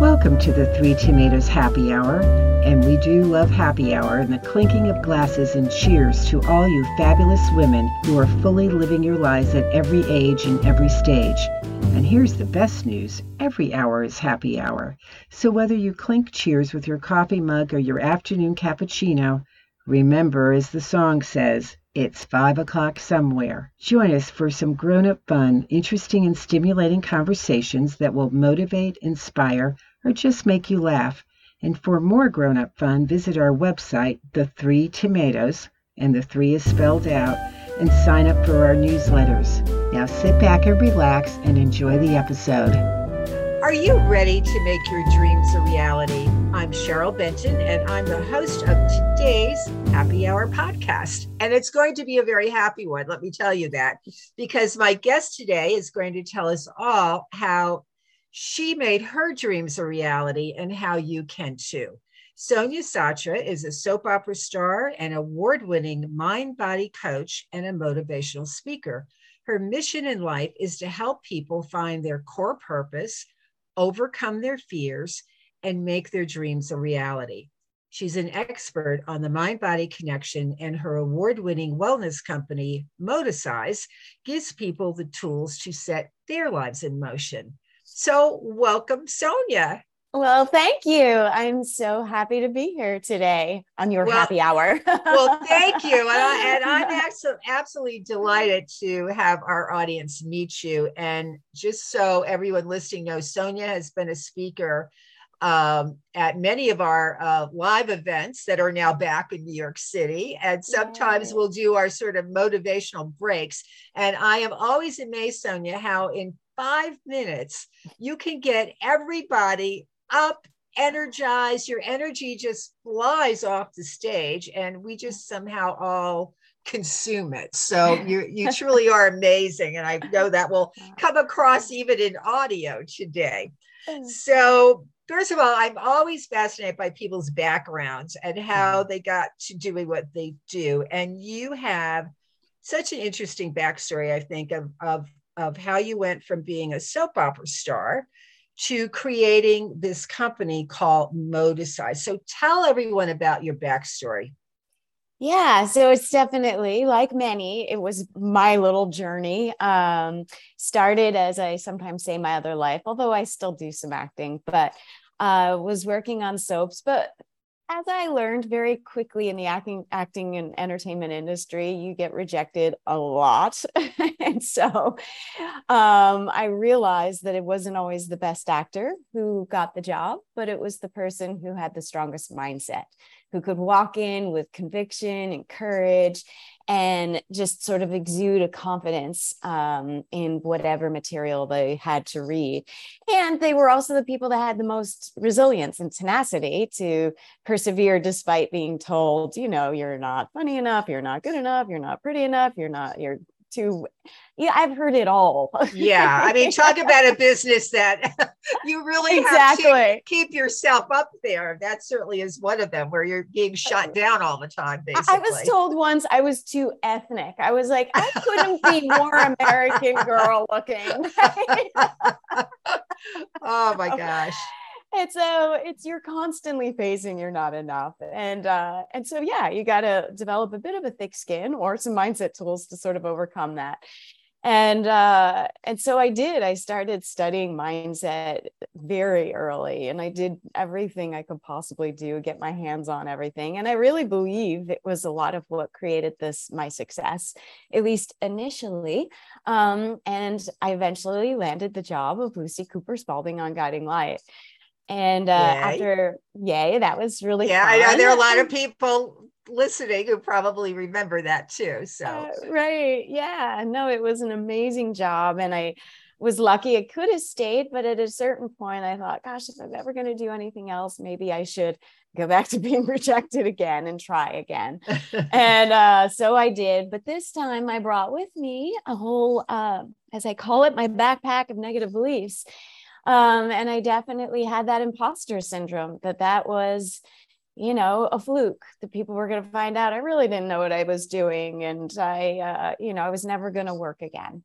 Welcome to the Three Tomatoes Happy Hour. And we do love happy hour and the clinking of glasses and cheers to all you fabulous women who are fully living your lives at every age and every stage. And here's the best news every hour is happy hour. So whether you clink cheers with your coffee mug or your afternoon cappuccino, remember, as the song says, it's five o'clock somewhere. Join us for some grown up fun, interesting, and stimulating conversations that will motivate, inspire, or just make you laugh. And for more grown up fun, visit our website, The Three Tomatoes, and the three is spelled out, and sign up for our newsletters. Now sit back and relax and enjoy the episode. Are you ready to make your dreams a reality? I'm Cheryl Benton, and I'm the host of today's Happy Hour podcast. And it's going to be a very happy one, let me tell you that, because my guest today is going to tell us all how she made her dreams a reality and how you can too. Sonia Satra is a soap opera star and award winning mind body coach and a motivational speaker. Her mission in life is to help people find their core purpose, overcome their fears, and make their dreams a reality. She's an expert on the mind body connection, and her award winning wellness company, Moticize, gives people the tools to set their lives in motion. So, welcome, Sonia. Well, thank you. I'm so happy to be here today on your well, happy hour. well, thank you. And, I, am absolutely delighted to have our audience meet you. And just so everyone listening knows, Sonia has been a speaker um, at many of our uh, live events that are now back in New York City. And sometimes Yay. we'll do our sort of motivational breaks. And I am always amazed, Sonia, how in five minutes, you can get everybody up, energized. Your energy just flies off the stage, and we just somehow all consume it. So you you truly are amazing, and I know that will come across even in audio today. So first of all, I'm always fascinated by people's backgrounds and how mm-hmm. they got to doing what they do, and you have such an interesting backstory, I think, of of of how you went from being a soap opera star to creating this company called Moticize. So tell everyone about your backstory. Yeah, so it's definitely like many, it was my little journey. Um, started as I sometimes say my other life, although I still do some acting, but uh, was working on soaps, but as I learned very quickly in the acting, acting and entertainment industry, you get rejected a lot. and so um, I realized that it wasn't always the best actor who got the job, but it was the person who had the strongest mindset, who could walk in with conviction and courage and just sort of exude a confidence um, in whatever material they had to read. And they were also the people that had the most resilience and tenacity to persevere despite being told, you know, you're not funny enough, you're not good enough, you're not pretty enough, you're not, you're too yeah i've heard it all. Yeah i mean talk about a business that you really exactly. have to keep yourself up there. That certainly is one of them where you're being shut uh, down all the time basically i was told once i was too ethnic. I was like i couldn't be more american girl looking. Oh my gosh and so it's you're constantly facing you're not enough. And uh and so yeah you got to develop a bit of a thick skin or some mindset tools to sort of overcome that. And uh and so i did. I started studying mindset very early and i did everything i could possibly do get my hands on everything. And i really believe it was a lot of what created this my success at least initially. Um and i eventually landed the job of lucy cooper Spaulding on guiding light and uh, after yay, that was really yeah. Fun. I know there are a lot of people listening who probably remember that too. So uh, right, yeah. No, it was an amazing job, and I was lucky. I could have stayed, but at a certain point, I thought, gosh, if I'm ever going to do anything else, maybe I should go back to being rejected again and try again. and uh, so I did. But this time, I brought with me a whole, uh, as I call it, my backpack of negative beliefs um, and i definitely had that imposter syndrome that that was you know a fluke that people were going to find out. I really didn't know what i was doing and i uh, you know i was never going to work again.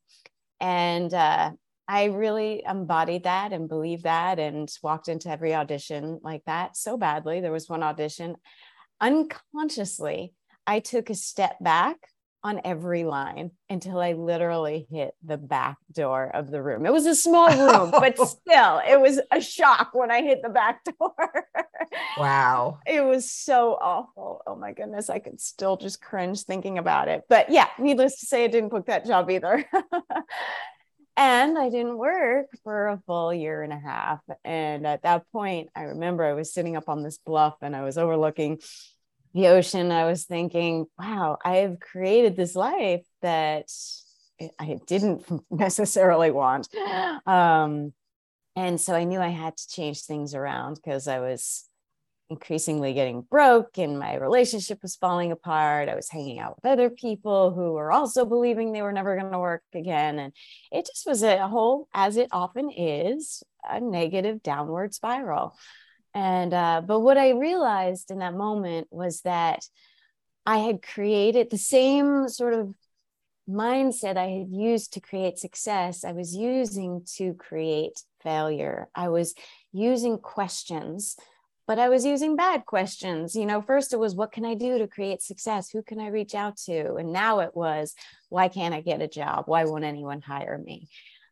And uh, I really embodied that and believed that and walked into every audition like that so badly. There was one audition. Unconsciously, I took a step back on every line until I literally hit the back door of the room. It was a small room, but still, it was a shock when I hit the back door. wow. It was so awful. Oh my goodness. I could still just cringe thinking about it. But yeah, needless to say, I didn't book that job either. and I didn't work for a full year and a half. And at that point, I remember I was sitting up on this bluff and I was overlooking the ocean, I was thinking, wow, I have created this life that I didn't necessarily want. Um, and so I knew I had to change things around because I was increasingly getting broke and my relationship was falling apart. I was hanging out with other people who were also believing they were never going to work again. And it just was a whole, as it often is, a negative downward spiral. And, uh, but what I realized in that moment was that I had created the same sort of mindset I had used to create success, I was using to create failure. I was using questions, but I was using bad questions. You know, first it was, what can I do to create success? Who can I reach out to? And now it was, why can't I get a job? Why won't anyone hire me?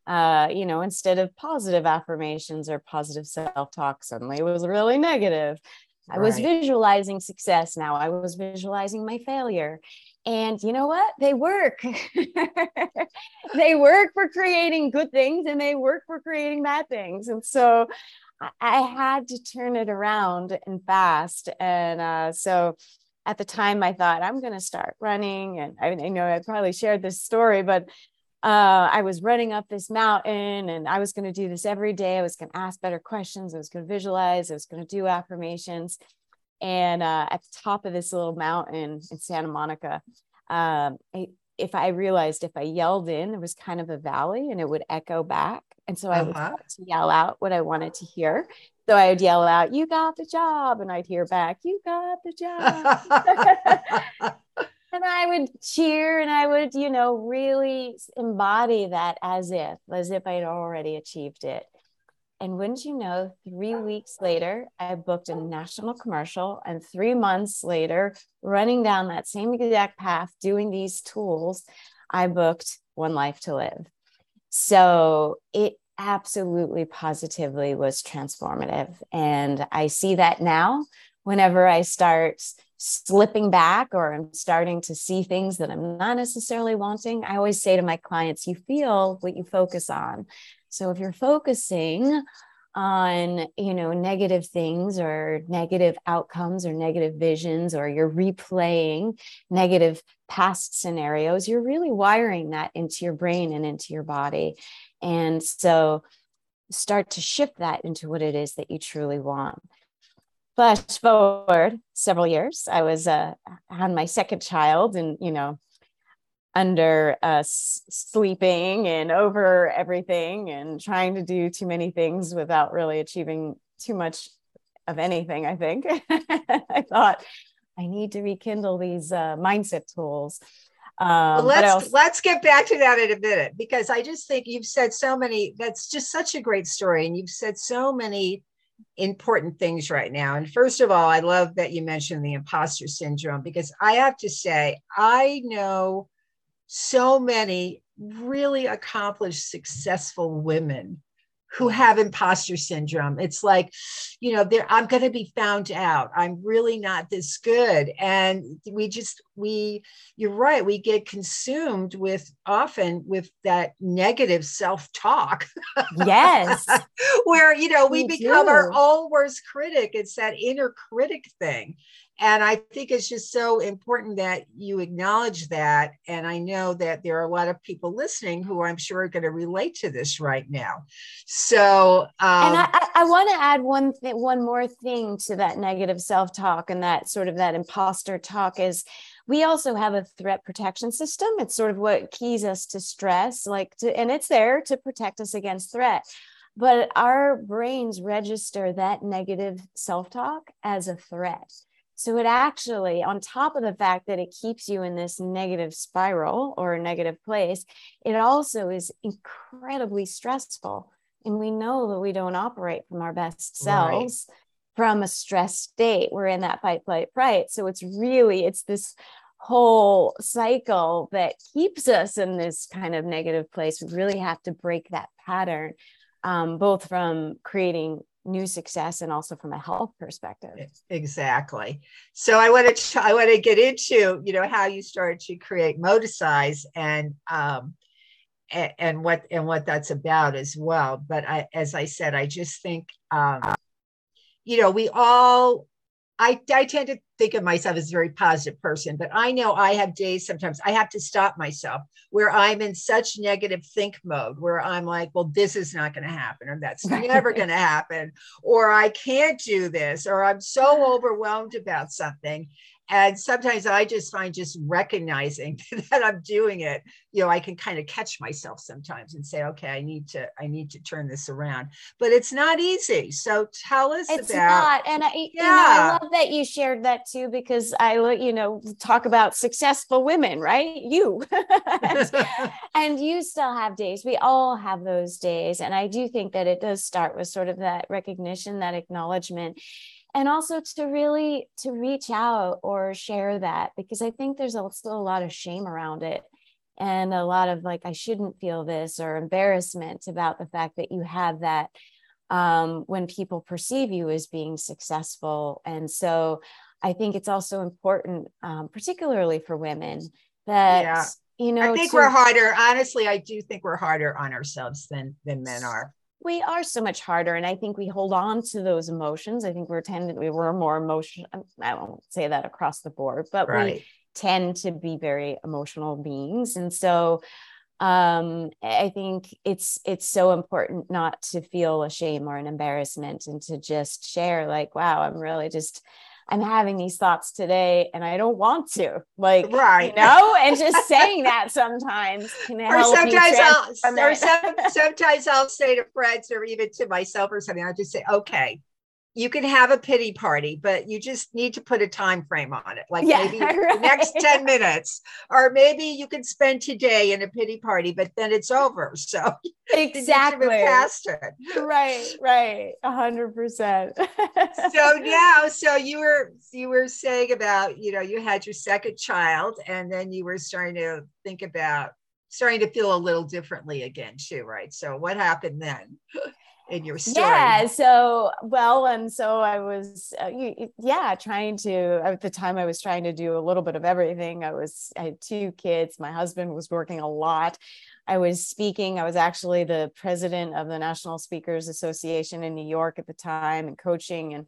Uh, you know, instead of positive affirmations or positive self talk, suddenly it was really negative. Right. I was visualizing success now. I was visualizing my failure. And you know what? They work. they work for creating good things and they work for creating bad things. And so I had to turn it around and fast. And uh, so at the time, I thought, I'm going to start running. And I, I know I probably shared this story, but uh, I was running up this mountain and I was going to do this every day. I was going to ask better questions. I was going to visualize. I was going to do affirmations. And uh, at the top of this little mountain in Santa Monica, um, I, if I realized if I yelled in, there was kind of a valley and it would echo back. And so I would uh-huh. to yell out what I wanted to hear. So I would yell out, You got the job. And I'd hear back, You got the job. and I would cheer and I would, you know, really embody that as if, as if I had already achieved it. And wouldn't you know, three weeks later, I booked a national commercial. And three months later, running down that same exact path, doing these tools, I booked One Life to Live. So it absolutely positively was transformative. And I see that now whenever I start slipping back or I'm starting to see things that I'm not necessarily wanting, I always say to my clients, you feel what you focus on. So if you're focusing on you know negative things or negative outcomes or negative visions or you're replaying negative past scenarios you're really wiring that into your brain and into your body and so start to shift that into what it is that you truly want flash forward several years i was uh, had my second child and you know under uh, sleeping and over everything and trying to do too many things without really achieving too much of anything i think i thought i need to rekindle these uh, mindset tools um, well, let's let's get back to that in a minute because I just think you've said so many. That's just such a great story, and you've said so many important things right now. And first of all, I love that you mentioned the imposter syndrome because I have to say, I know so many really accomplished, successful women who have imposter syndrome. It's like, you know, there I'm going to be found out. I'm really not this good. And we just, we, you're right, we get consumed with often with that negative self talk. Yes. Where, you know, we, we become do. our own worst critic. It's that inner critic thing and I think it's just so important that you acknowledge that. And I know that there are a lot of people listening who I'm sure are going to relate to this right now. So, um, and I, I want to add one thing, one more thing to that negative self talk and that sort of that imposter talk is we also have a threat protection system. It's sort of what keys us to stress, like to, and it's there to protect us against threat but our brains register that negative self talk as a threat. So it actually, on top of the fact that it keeps you in this negative spiral or a negative place, it also is incredibly stressful. And we know that we don't operate from our best selves right. from a stress state. We're in that fight, flight, fright. So it's really, it's this whole cycle that keeps us in this kind of negative place. We really have to break that pattern, um, both from creating new success and also from a health perspective. Exactly. So i want to i want to get into you know how you started to create Moticize and um and, and what and what that's about as well. But i as i said i just think um you know we all I, I tend to think of myself as a very positive person, but I know I have days sometimes I have to stop myself where I'm in such negative think mode where I'm like, well, this is not going to happen, or that's never going to happen, or I can't do this, or I'm so overwhelmed about something and sometimes i just find just recognizing that i'm doing it you know i can kind of catch myself sometimes and say okay i need to i need to turn this around. But it's not easy. So tell us it's about not. And i yeah. you know i love that you shared that too because i you know talk about successful women right? You. And, and you still have days. We all have those days. And i do think that it does start with sort of that recognition that acknowledgement and also to really to reach out or share that because i think there's also a lot of shame around it and a lot of like i shouldn't feel this or embarrassment about the fact that you have that um, when people perceive you as being successful and so i think it's also important um, particularly for women that yeah. you know i think to, we're harder honestly i do think we're harder on ourselves than than men are we are so much harder and i think we hold on to those emotions i think we're tended we were more emotional i won't say that across the board but right. we tend to be very emotional beings and so um, i think it's it's so important not to feel a shame or an embarrassment and to just share like wow i'm really just I'm having these thoughts today and I don't want to. Like, right. you know, and just saying that sometimes can or help sometimes I'll, or some, sometimes I'll say to friends or even to myself or something, I'll just say, okay, you can have a pity party, but you just need to put a time frame on it. Like yeah, maybe right. the next 10 minutes, or maybe you can spend today in a pity party, but then it's over. So exactly. Right, right. A hundred percent. so now, so you were you were saying about, you know, you had your second child and then you were starting to think about starting to feel a little differently again, too, right? So what happened then? in your story. Yeah. So, well, and so I was, uh, yeah, trying to, at the time, I was trying to do a little bit of everything. I was, I had two kids. My husband was working a lot. I was speaking. I was actually the president of the National Speakers Association in New York at the time and coaching. And,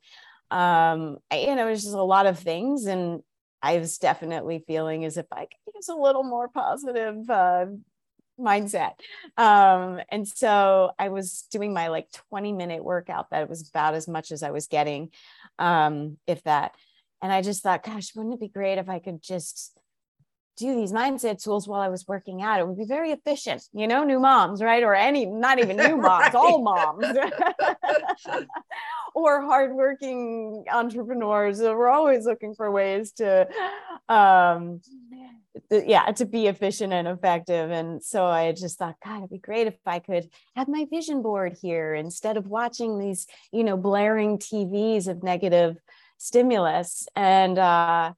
um, I, you know, it was just a lot of things. And I was definitely feeling as if I could use a little more positive, uh, mindset. Um, and so I was doing my like 20 minute workout that was about as much as I was getting, um, if that. And I just thought, gosh, wouldn't it be great if I could just do these mindset tools while I was working out? It would be very efficient, you know, new moms, right? Or any, not even new moms, all moms. or hardworking entrepreneurs. We're always looking for ways to um, yeah to be efficient and effective and so i just thought god it'd be great if i could have my vision board here instead of watching these you know blaring tvs of negative stimulus and uh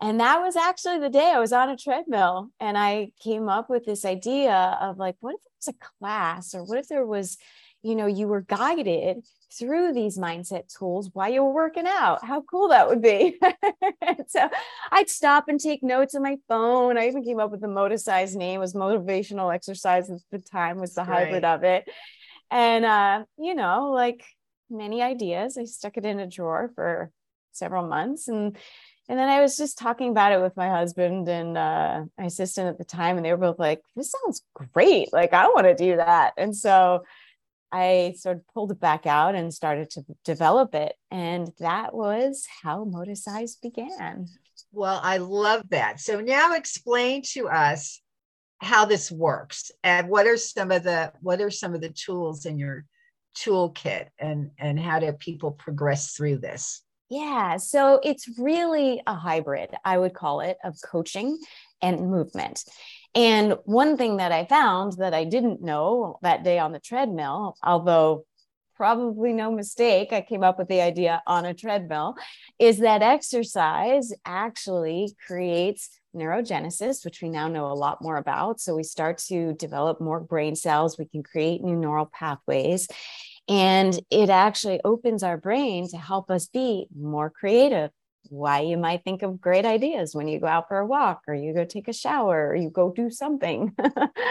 and that was actually the day i was on a treadmill and i came up with this idea of like what if it was a class or what if there was you know you were guided through these mindset tools while you were working out? How cool that would be. So i'd stop and take notes on my phone. I even came up with the Moticize name was motivational exercise at the time was the hybrid of it. And uh you know like many ideas i stuck it in a drawer for several months and and then I was just talking about it with my husband and uh, my assistant at the time, and they were both like, "This sounds great! Like, I want to do that." And so I sort of pulled it back out and started to develop it. And that was how Moticize began. Well, I love that. So now explain to us how this works and what are some of the what are some of the tools in your toolkit and and how do people progress through this? Yeah, so it's really a hybrid, I would call it, of coaching and movement. And one thing that I found that I didn't know that day on the treadmill, although probably no mistake, I came up with the idea on a treadmill, is that exercise actually creates neurogenesis, which we now know a lot more about. So we start to develop more brain cells, we can create new neural pathways. And it actually opens our brain to help us be more creative. Why you might think of great ideas when you go out for a walk or you go take a shower or you go do something.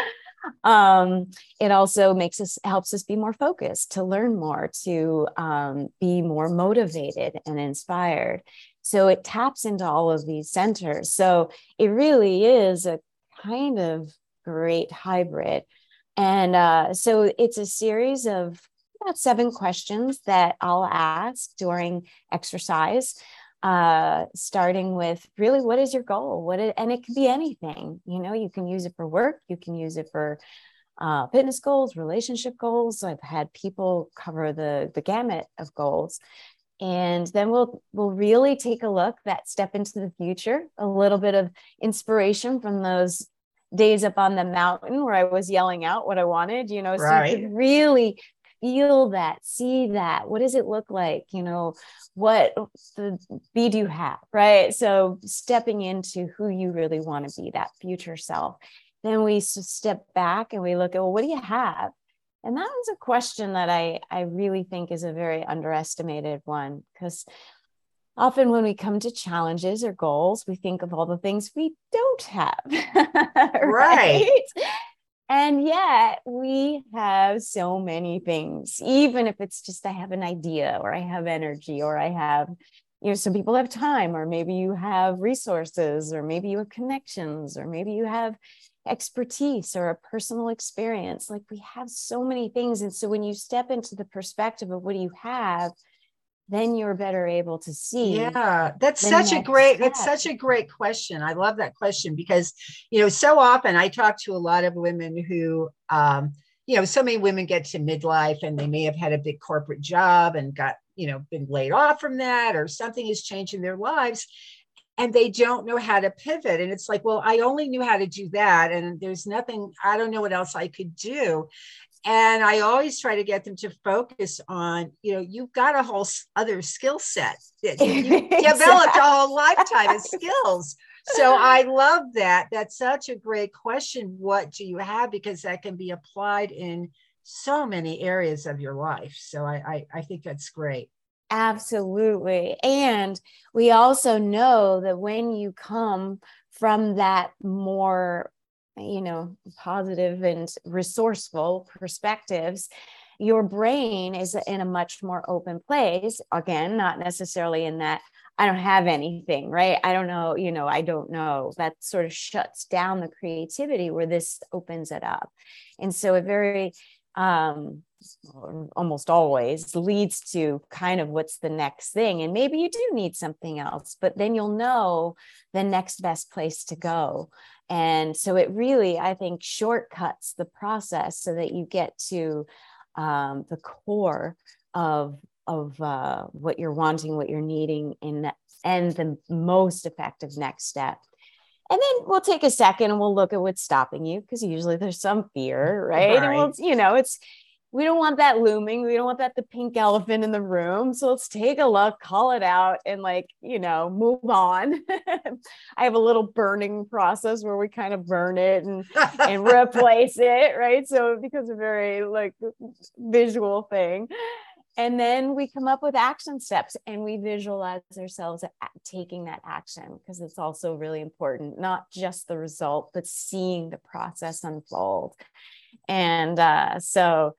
um, it also makes us helps us be more focused to learn more to um, be more motivated and inspired so it taps into all of these centers. So it really is a kind of great hybrid. And uh, so it's a series of about seven questions that I'll ask during exercise, uh, starting with really what is your goal? What it, and it can be anything. You know, you can use it for work, you can use it for uh, fitness goals, relationship goals. I've had people cover the the gamut of goals, and then we'll we'll really take a look that step into the future a little bit of inspiration from those days up on the mountain where i was yelling out what i wanted you know so right. you could really feel that see that what does it look like you know what the speed you have right so stepping into who you really want to be that future self then we step back and we look at well what do you have and that was a question that I, I really think is a very underestimated one because often when we come to challenges or goals, we think of all the things we don't have. right? right. And yet we have so many things, even if it's just I have an idea or I have energy or I have, you know, some people have time, or maybe you have resources, or maybe you have connections, or maybe you have expertise or a personal experience. Like we have so many things. And so when you step into the perspective of what do you have, then you're better able to see. Yeah, that's such a great step. that's such a great question. I love that question because you know so often I talk to a lot of women who um you know so many women get to midlife and they may have had a big corporate job and got you know been laid off from that or something is changing their lives and they don't know how to pivot and it's like well i only knew how to do that and there's nothing i don't know what else i could do and i always try to get them to focus on you know you've got a whole other skill set that you developed a whole lifetime of skills. So i love that. That's such a great question. What do you have? Because that can be applied in so many areas of your life. So i, I, I think that's great. Absolutely. And we also know that when you come from that more, you know, positive and resourceful perspectives, your brain is in a much more open place. Again, not necessarily in that I don't have anything, right? I don't know, you know, I don't know. That sort of shuts down the creativity where this opens it up. And so it very um almost always leads to kind of what's the next thing and maybe you do need something else but then you'll know the next best place to go and so it really i think shortcuts the process so that you get to um, the core of of uh, what you're wanting what you're needing in and the most effective next step and then we'll take a second and we'll look at what's stopping you because usually there's some fear right, right. and we'll you know it's we don't want that looming. We don't want that the pink elephant in the room. So let's take a look, call it out, and like, you know, move on. I have a little burning process where we kind of burn it and, and replace it, right? So it becomes a very like visual thing. And then we come up with action steps and we visualize ourselves taking that action because it's also really important, not just the result, but seeing the process unfold. And uh, so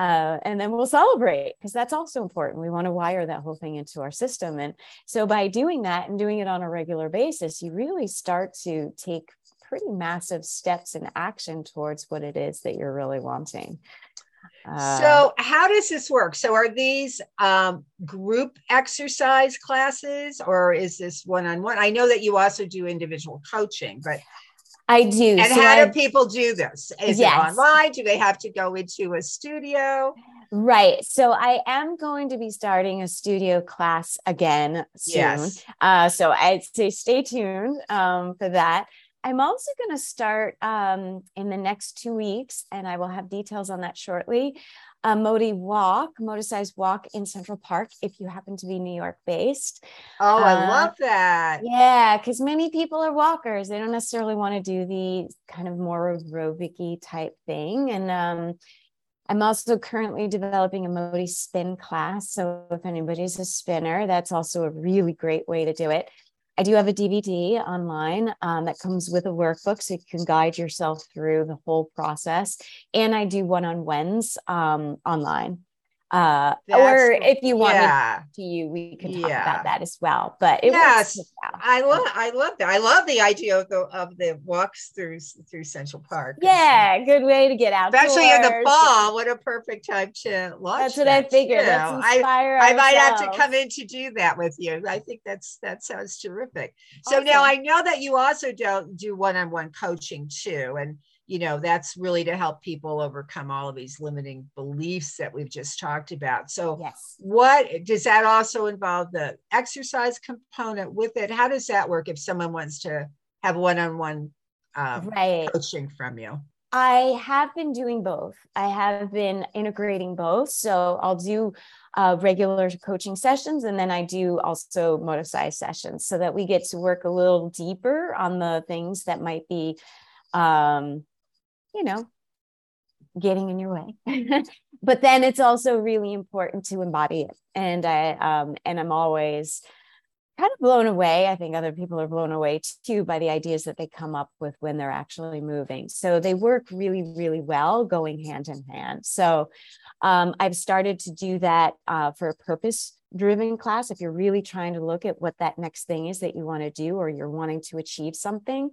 uh, and then we'll celebrate because that's also important. We want to wire that whole thing into our system. And so by doing that and doing it on a regular basis, you really start to take pretty massive steps in action towards what it is that you're really wanting. Uh, so, how does this work? So, are these um, group exercise classes or is this one on one? I know that you also do individual coaching, but I do. And so how I, do people do this? Is yes. it online? Do they have to go into a studio? Right. So I am going to be starting a studio class again soon. Yes. Uh, so I'd say stay tuned um, for that. I'm also going to start um, in the next two weeks, and I will have details on that shortly. A Modi walk, Moticized walk in Central Park, if you happen to be New York based. Oh, I uh, love that. Yeah, because many people are walkers. They don't necessarily want to do the kind of more aerobic type thing. And um, I'm also currently developing a Modi spin class. So if anybody's a spinner, that's also a really great way to do it. I do have a DVD online um, that comes with a workbook so you can guide yourself through the whole process. And I do one on ones um, online uh or if you want yeah. to you we can talk yeah. about that as well but yes. i love i love that. I love the idea of the of the walks through through central park yeah good way to get out especially in the fall what a perfect time to launch that's what that, i figured. You know. I, I might have to come in to do that with you. I think that's that sounds terrific. So awesome. now i know that you also don't do one-on-one coaching too and you know that's really to help people overcome all of these limiting beliefs that we've just talked about so yes. what does that also involve the exercise component with it how does that work if someone wants to have one-on-one um, right. coaching from you I have been doing both. I have been integrating both. So I'll do uh, regular coaching sessions and then I do also Moticize sessions so that we get to work a little deeper on the things that might be um, you know, getting in your way. but then it's also really important to embody it. And I um and I'm always kind of blown away. I think other people are blown away too by the ideas that they come up with when they're actually moving. So they work really, really well going hand in hand. So um, I've started to do that uh, for a purpose driven class. If you're really trying to look at what that next thing is that you want to do or you're wanting to achieve something,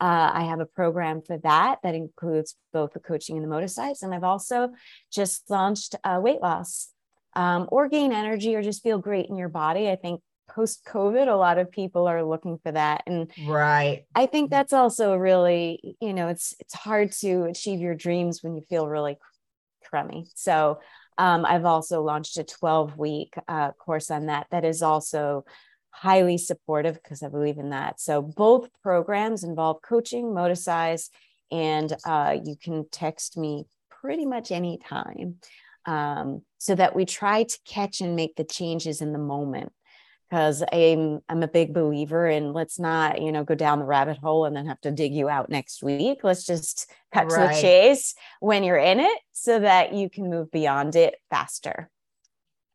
uh, I have a program for that that includes both the coaching and the Moticized. And I've also just launched uh, weight loss um, or gain energy or just feel great in your body. I think post COVID, a lot of people are looking for that. And right. I think that's also really, you know, it's it's hard to achieve your dreams when you feel really crummy. So um, I've also launched a 12 week uh, course on that that is also highly supportive because I believe in that. So both programs involve coaching, Moticize, and uh, you can text me pretty much anytime um, so that we try to catch and make the changes in the moment because I'm I'm a big believer in let's not you know go down the rabbit hole and then have to dig you out next week. Let's just cut right. to the chase when you're in it so that you can move beyond it faster.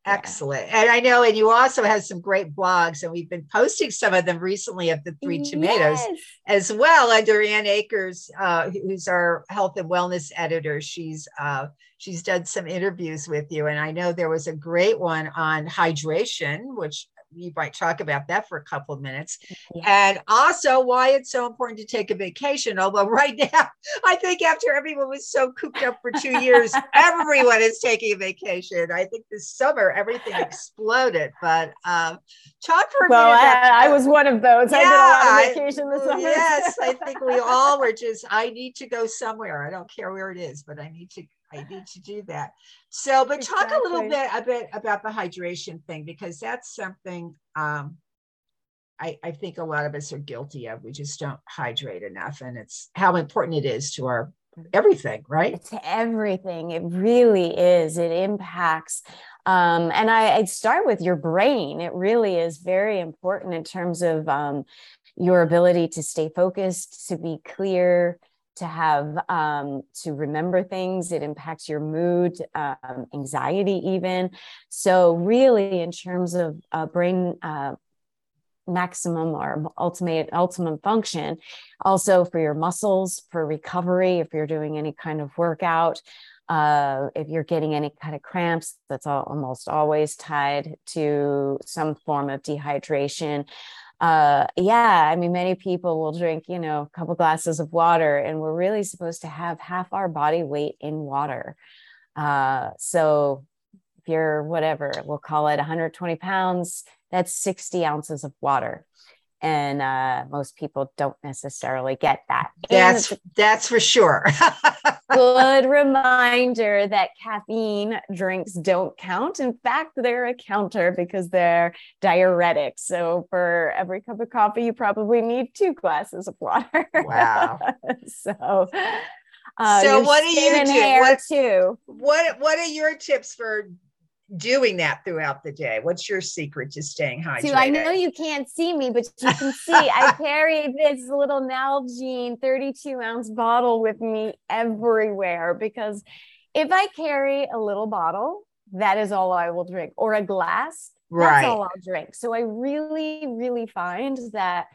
Excellent. And I know, and you also have some great blogs, and we've been posting some of them recently of the three tomatoes yes. as well under Ann Akers, uh, who's our health and wellness editor. She's uh, she's done some interviews with you. And I know there was a great one on hydration, which you might talk about that for a couple of minutes. Yeah. And also why it's so important to take a vacation. Although right now, I think after everyone was so cooped up for two years, everyone is taking a vacation. I think this summer everything exploded. But um, talk for a well, minute. I, I, was one of those. Yeah, I did a lot of vacation this summer. Yes, I think we all were just, I need to go somewhere. I don't care where it is, but I need to I need to do that. So, but exactly. talk a little bit a bit about the hydration thing because that's something um, I, I think a lot of us are guilty of. We just don't hydrate enough, and it's how important it is to our everything, right? It's everything. It really is. It impacts. Um, and I, I'd start with your brain. It really is very important in terms of um, your ability to stay focused, to be clear, to have um, to remember things. It impacts your mood um, anxiety even. So really in terms of uh, brain uh, maximum or ultimate ultimate function also for your muscles for recovery if you're doing any kind of workout uh, if you're getting any kind of cramps that's almost always tied to some form of dehydration uh, yeah, I mean, many people will drink, you know, a couple glasses of water, and we're really supposed to have half our body weight in water. Uh, so if you're whatever, we'll call it 120 pounds, that's 60 ounces of water. And uh, most people don't necessarily get that. That's that's for sure. good reminder that caffeine drinks don't count. In fact, they're a counter because they're diuretics. So for every cup of coffee, you probably need two glasses of water. Wow. so uh, so what do you do? What, too. What What are your tips for doing that throughout the day? What's your secret to staying hydrated? So I know you can't see me, but you can see I carry this little Nalgene 32 ounce bottle with me everywhere because if I carry a little bottle, that is all I will drink, or a glass, right. that's all I'll drink. So I really, really find that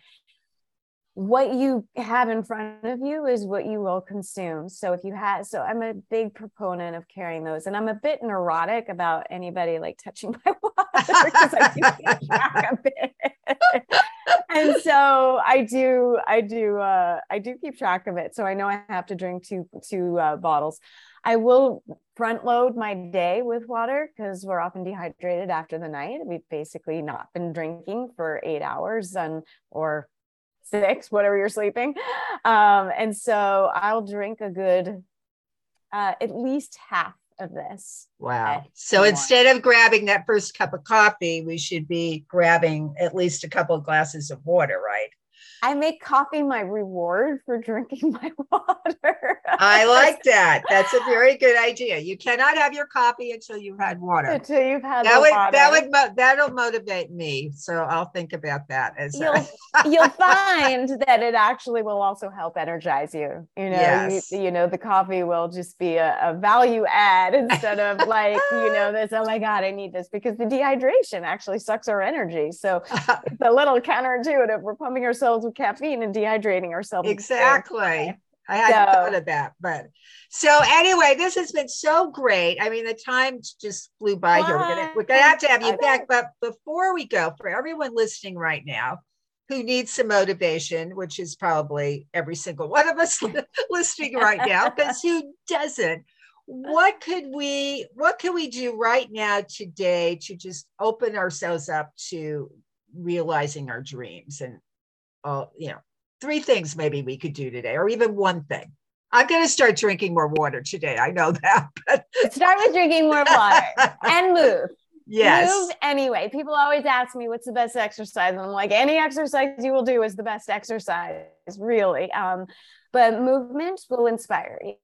what you have in front of you is what you will consume. So if you have, so I'm a big proponent of carrying those, and I'm a bit neurotic about anybody like touching my water because I do keep track of it. and so I do, I do, uh, I do keep track of it. So I know I have to drink two two uh, bottles. I will front load my day with water because we're often dehydrated after the night. We've basically not been drinking for eight hours and or six, whatever you're sleeping. Um, and so I'll drink a good, uh, at least half of this. Wow. So instead of grabbing that first cup of coffee, we should be grabbing at least a couple of glasses of water, right? I make coffee my reward for drinking my water. I like that. That's a very good idea. You cannot have your coffee until you've had water. Until you've had that would water. that would that'll motivate me. So I'll think about that as you'll, you'll find that it actually will also help energize you. You know, yes. you, you know, the coffee will just be a, a value add instead of like, you know, this, oh my God, I need this because the dehydration actually sucks our energy. So it's a little counterintuitive. We're pumping ourselves with caffeine and dehydrating ourselves. Exactly. I hadn't so, thought of that, but so anyway, this has been so great. I mean, the time just flew by here. We're gonna, we're gonna have to have you back, but before we go, for everyone listening right now who needs some motivation, which is probably every single one of us listening right now, because who doesn't? What could we what can we do right now today to just open ourselves up to realizing our dreams and uh, you know, three things maybe we could do today, or even one thing. I'm going to start drinking more water today. I know that. But start with drinking more water and move. Yes. Move anyway. People always ask me what's the best exercise. And I'm like, any exercise you will do is the best exercise, really. Um, but movement will inspire you.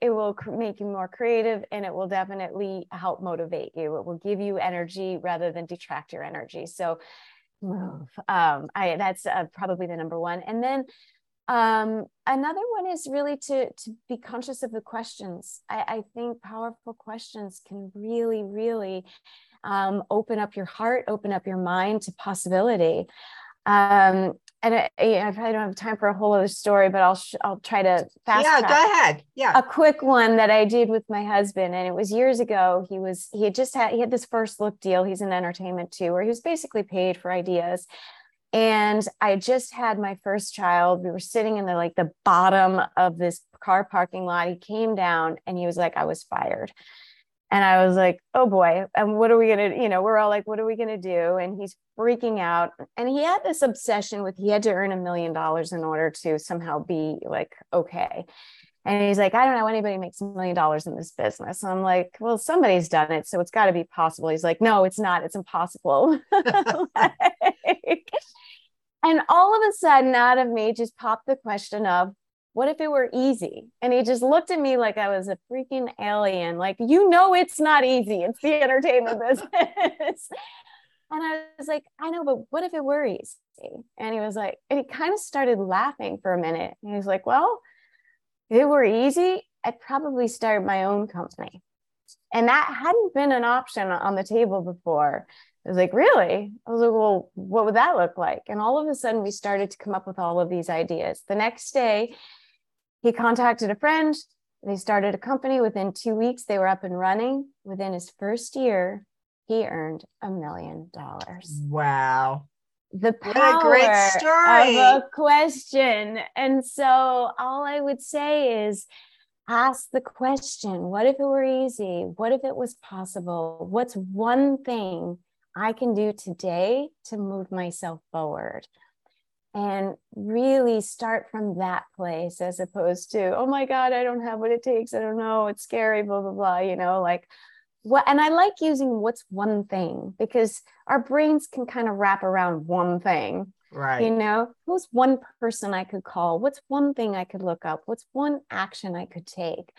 It will make you more creative and it will definitely help motivate you. It will give you energy rather than detract your energy. So move. Um, I that's uh, probably the number one. And then um, another one is really to to be conscious of the questions. I, I think powerful questions can really, really um, open up your heart, open up your mind to possibility. Um, and I, I, probably don't have time for a whole other story, but I'll sh- I'll try to fast. Yeah, go ahead. Yeah, a quick one that I did with my husband, and it was years ago. He was he had just had he had this first look deal. He's in entertainment too, where he was basically paid for ideas. And I just had my first child. We were sitting in the like the bottom of this car parking lot. He came down and he was like, "I was fired." And I was like, oh boy, and what are we going to, you know, we're all like, what are we going to do? And he's freaking out. And he had this obsession with he had to earn a million dollars in order to somehow be like, okay. And he's like, I don't know anybody makes a million dollars in this business. And I'm like, well, somebody's done it. So it's got to be possible. He's like, no, it's not. It's impossible. like, and all of a sudden, out of me just popped the question of, what if it were easy? And he just looked at me like I was a freaking alien. Like, you know, it's not easy. It's the entertainment business. and I was like, I know, but what if it were easy? And he was like, and he kind of started laughing for a minute. And he was like, well, if it were easy, I'd probably start my own company. And that hadn't been an option on the table before. I was like, really? I was like, well, what would that look like? And all of a sudden, we started to come up with all of these ideas. The next day, he contacted a friend. They started a company. Within two weeks, they were up and running. Within his first year, he earned a million dollars. Wow. The power of a question. And so all I would say is ask the question what if it were easy? What if it was possible? What's one thing I can do today to move myself forward? And really start from that place as opposed to oh my god i don't have what it takes. I don't know. It's scary blah blah blah you know like what and i like using what's one thing because our brains can kind of wrap around one thing right. you know? Who's one person i could call? What's one thing i could look up? What's one action i could take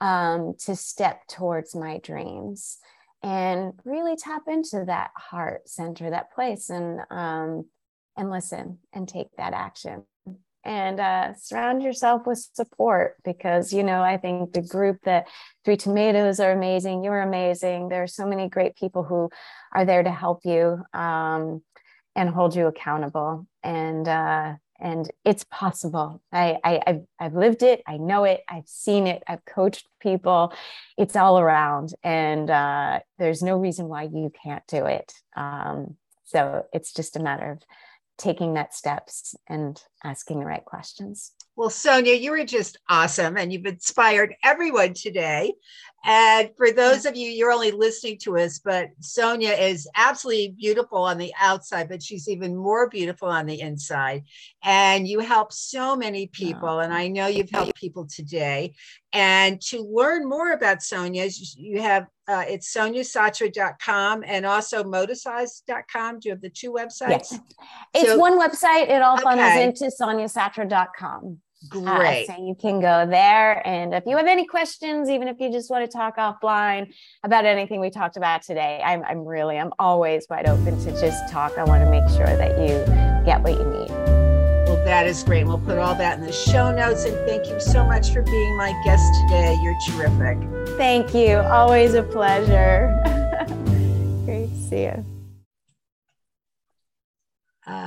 um, to step towards my dreams and really tap into that heart center that place. And um, and listen and take that action. And uh, surround yourself with support because you know i think the group that three tomatoes are amazing you're amazing. There are so many great people who are there to help you um, and hold you accountable. And uh, and it's possible. I, I I've, I've lived it. I know it. I've seen it. I've coached people. It's all around. And uh, there's no reason why you can't do it. Um, so it's just a matter of taking that steps and asking the right questions. Well, Sonia, you were just awesome and you've inspired everyone today. And for those of you, you're only listening to us, but Sonia is absolutely beautiful on the outside, but she's even more beautiful on the inside. And you help so many people. And I know you've helped people today. And to learn more about Sonia, you have uh, it's soniasatra.com and also moticize.com. Do you have the two websites? Yes. It's so, one website. It all funnels okay. into soniasatra.com. Great. Uh, so you can go there. And if you have any questions, even if you just want to talk offline about anything we talked about today, I'm, I'm really, I'm always wide open to just talk. I want to make sure that you get what you need. Well, that is great. We'll put all that in the show notes. And thank you so much for being my guest today. You're terrific. Thank you. Always a pleasure. great to see you. Uh,